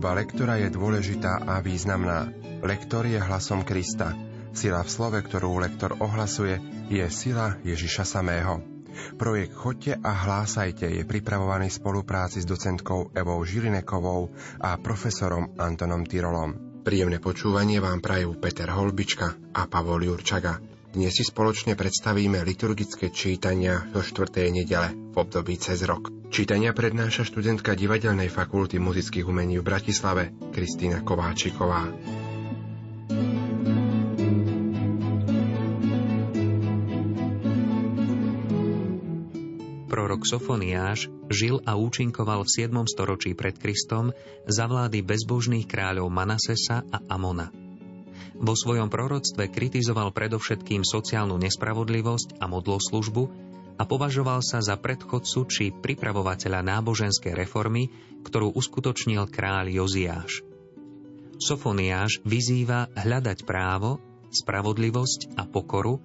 Služba lektora je dôležitá a významná. Lektor je hlasom Krista. Sila v slove, ktorú lektor ohlasuje, je sila Ježiša samého. Projekt Chodte a hlásajte je pripravovaný v spolupráci s docentkou Evou Žilinekovou a profesorom Antonom Tyrolom. Príjemné počúvanie vám prajú Peter Holbička a Pavol Jurčaga. Dnes si spoločne predstavíme liturgické čítania do 4. nedele v období cez rok. Čítania prednáša študentka Divadelnej fakulty muzických umení v Bratislave Kristýna Kováčiková. Prorok Sofoniáš žil a účinkoval v 7. storočí pred Kristom za vlády bezbožných kráľov Manasesa a Amona. Vo svojom proroctve kritizoval predovšetkým sociálnu nespravodlivosť a modloslužbu a považoval sa za predchodcu či pripravovateľa náboženskej reformy, ktorú uskutočnil kráľ Joziáš. Sofoniáš vyzýva hľadať právo, spravodlivosť a pokoru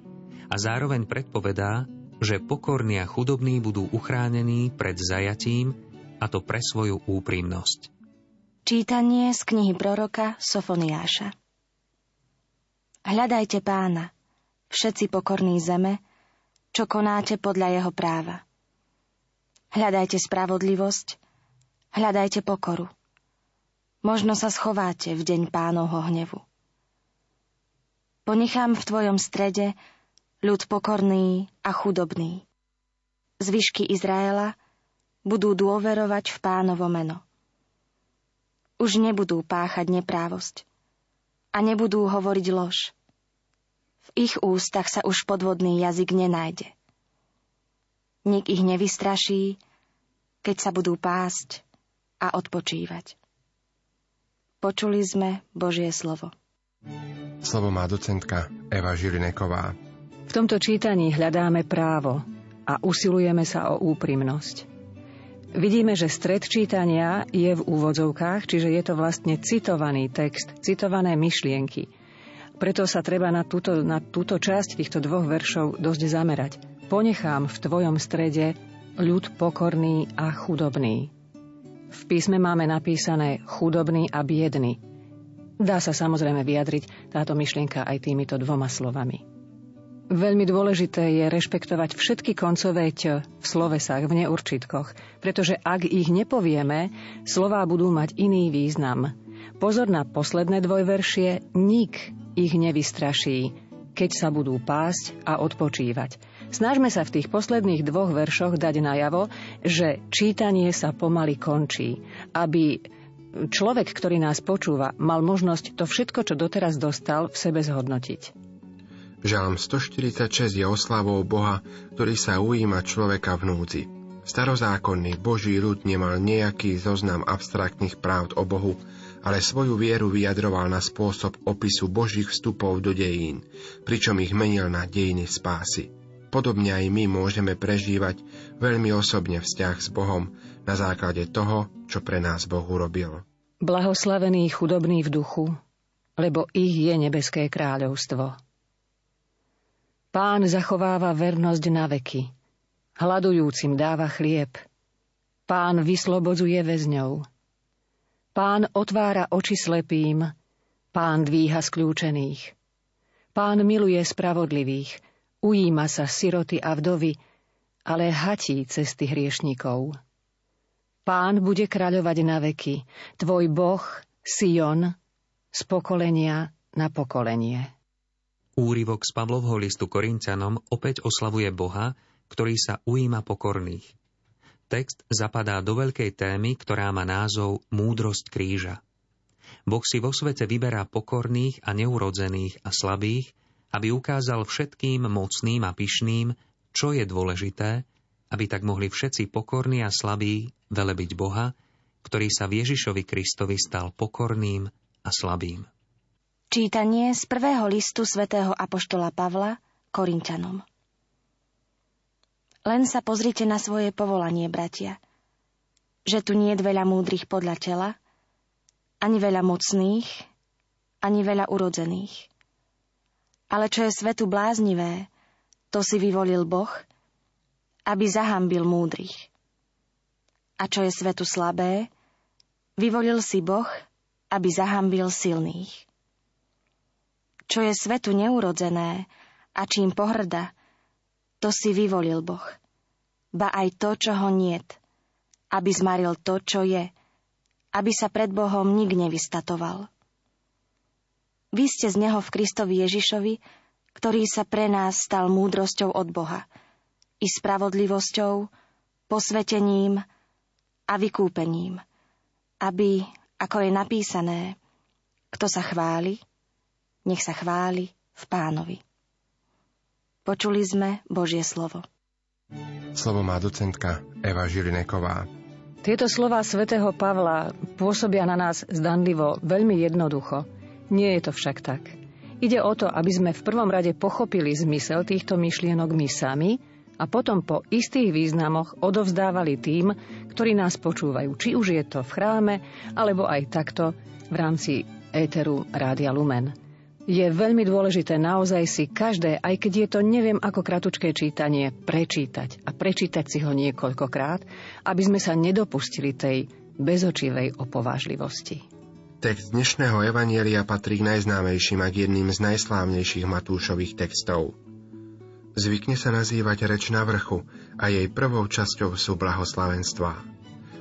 a zároveň predpovedá, že pokorní a chudobní budú uchránení pred zajatím a to pre svoju úprimnosť. Čítanie z knihy proroka Sofoniáša Hľadajte pána, všetci pokorní zeme, čo konáte podľa jeho práva. Hľadajte spravodlivosť, hľadajte pokoru. Možno sa schováte v deň pánovho hnevu. Ponechám v tvojom strede ľud pokorný a chudobný. Zvyšky Izraela budú dôverovať v pánovo meno. Už nebudú páchať neprávosť a nebudú hovoriť lož. V ich ústach sa už podvodný jazyk nenájde. Nik ich nevystraší, keď sa budú pásť a odpočívať. Počuli sme Božie slovo. Slovo má docentka Eva Žilineková. V tomto čítaní hľadáme právo a usilujeme sa o úprimnosť. Vidíme, že stred čítania je v úvodzovkách, čiže je to vlastne citovaný text, citované myšlienky. Preto sa treba na túto, na túto časť týchto dvoch veršov dosť zamerať. Ponechám v tvojom strede ľud pokorný a chudobný. V písme máme napísané chudobný a biedný. Dá sa samozrejme vyjadriť táto myšlienka aj týmito dvoma slovami. Veľmi dôležité je rešpektovať všetky koncové ť v slovesách, v neurčitkoch, pretože ak ich nepovieme, slová budú mať iný význam. Pozor na posledné dvojveršie, nik ich nevystraší, keď sa budú pásť a odpočívať. Snažme sa v tých posledných dvoch veršoch dať najavo, že čítanie sa pomaly končí, aby človek, ktorý nás počúva, mal možnosť to všetko, čo doteraz dostal, v sebe zhodnotiť. Žalm 146 je oslavou Boha, ktorý sa ujíma človeka v núdzi. Starozákonný Boží ľud nemal nejaký zoznam abstraktných práv o Bohu, ale svoju vieru vyjadroval na spôsob opisu Božích vstupov do dejín, pričom ich menil na dejiny spásy. Podobne aj my môžeme prežívať veľmi osobne vzťah s Bohom na základe toho, čo pre nás Boh urobil. Blahoslavení chudobní v duchu, lebo ich je nebeské kráľovstvo. Pán zachováva vernosť na veky. Hladujúcim dáva chlieb. Pán vyslobodzuje väzňov. Pán otvára oči slepým. Pán dvíha skľúčených. Pán miluje spravodlivých. Ujíma sa siroty a vdovy, ale hatí cesty hriešnikov. Pán bude kráľovať na veky, tvoj Boh, Sion, z pokolenia na pokolenie. Úrivok z Pavlovho listu Korintianom opäť oslavuje Boha, ktorý sa ujíma pokorných. Text zapadá do veľkej témy, ktorá má názov Múdrosť kríža. Boh si vo svete vyberá pokorných a neurodzených a slabých, aby ukázal všetkým mocným a pyšným, čo je dôležité, aby tak mohli všetci pokorní a slabí velebiť Boha, ktorý sa v Ježišovi Kristovi stal pokorným a slabým. Čítanie z prvého listu svätého Apoštola Pavla Korinčanom. Len sa pozrite na svoje povolanie, bratia. Že tu nie je veľa múdrych podľa tela, ani veľa mocných, ani veľa urodzených. Ale čo je svetu bláznivé, to si vyvolil Boh, aby zahambil múdrych. A čo je svetu slabé, Vyvolil si Boh, aby zahambil silných. Čo je svetu neurodzené a čím pohrda, to si vyvolil Boh. Ba aj to, čo ho niet, aby zmaril to, čo je, aby sa pred Bohom nik nevystatoval. Vy ste z Neho v Kristovi Ježišovi, ktorý sa pre nás stal múdrosťou od Boha i spravodlivosťou, posvetením a vykúpením, aby, ako je napísané, kto sa chváli, nech sa chváli v pánovi. Počuli sme Božie slovo. Slovo má docentka Eva Žilineková. Tieto slova svätého Pavla pôsobia na nás zdanlivo veľmi jednoducho. Nie je to však tak. Ide o to, aby sme v prvom rade pochopili zmysel týchto myšlienok my sami a potom po istých významoch odovzdávali tým, ktorí nás počúvajú, či už je to v chráme, alebo aj takto v rámci éteru Rádia Lumen. Je veľmi dôležité naozaj si každé, aj keď je to neviem ako kratučké čítanie, prečítať a prečítať si ho niekoľkokrát, aby sme sa nedopustili tej bezočivej opovážlivosti. Text dnešného Evanielia patrí k najznámejším a k jedným z najslávnejších Matúšových textov. Zvykne sa nazývať reč na vrchu a jej prvou časťou sú blahoslavenstvá.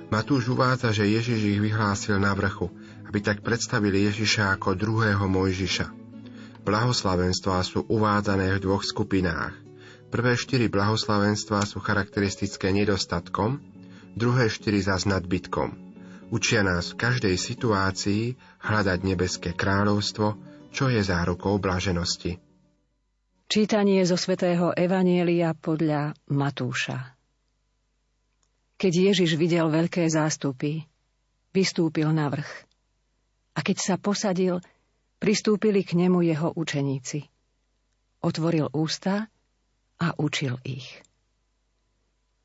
Matúš uvádza, že Ježiš ich vyhlásil na vrchu, aby tak predstavili Ježiša ako druhého Mojžiša. Blahoslavenstvá sú uvádzané v dvoch skupinách. Prvé štyri blahoslavenstvá sú charakteristické nedostatkom, druhé štyri zas nadbytkom. Učia nás v každej situácii hľadať nebeské kráľovstvo, čo je zárukou blaženosti. Čítanie zo svätého Evanielia podľa Matúša Keď Ježiš videl veľké zástupy, vystúpil na vrch. A keď sa posadil, Pristúpili k nemu jeho učeníci. Otvoril ústa a učil ich.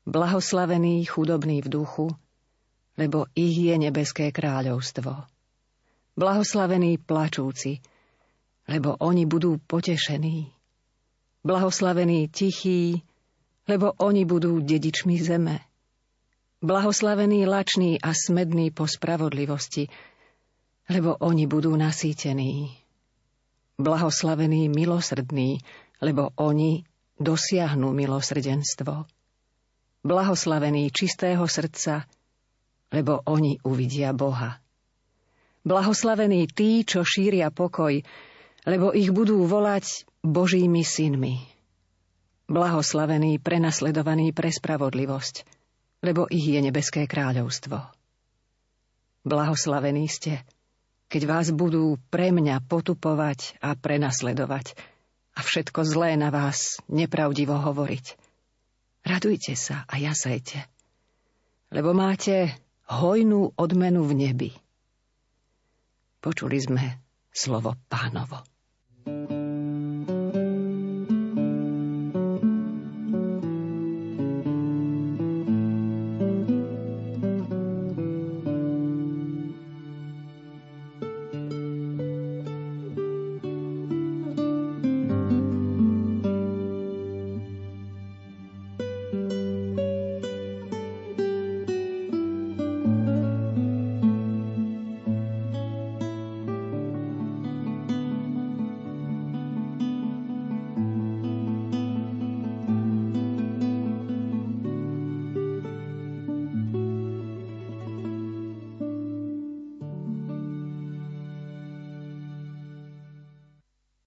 Blahoslavený chudobný v duchu, lebo ich je nebeské kráľovstvo. Blahoslavení plačúci, lebo oni budú potešení. Blahoslavení tichí, lebo oni budú dedičmi zeme. Blahoslavení lační a smední po spravodlivosti, lebo oni budú nasýtení. Blahoslavení milosrdní, lebo oni dosiahnu milosrdenstvo. Blahoslavení čistého srdca, lebo oni uvidia Boha. Blahoslavení tí, čo šíria pokoj, lebo ich budú volať Božími synmi. Blahoslavení prenasledovaní pre spravodlivosť, lebo ich je nebeské kráľovstvo. Blahoslavení ste, keď vás budú pre mňa potupovať a prenasledovať a všetko zlé na vás nepravdivo hovoriť. Radujte sa a jasajte, lebo máte hojnú odmenu v nebi. Počuli sme slovo pánovo.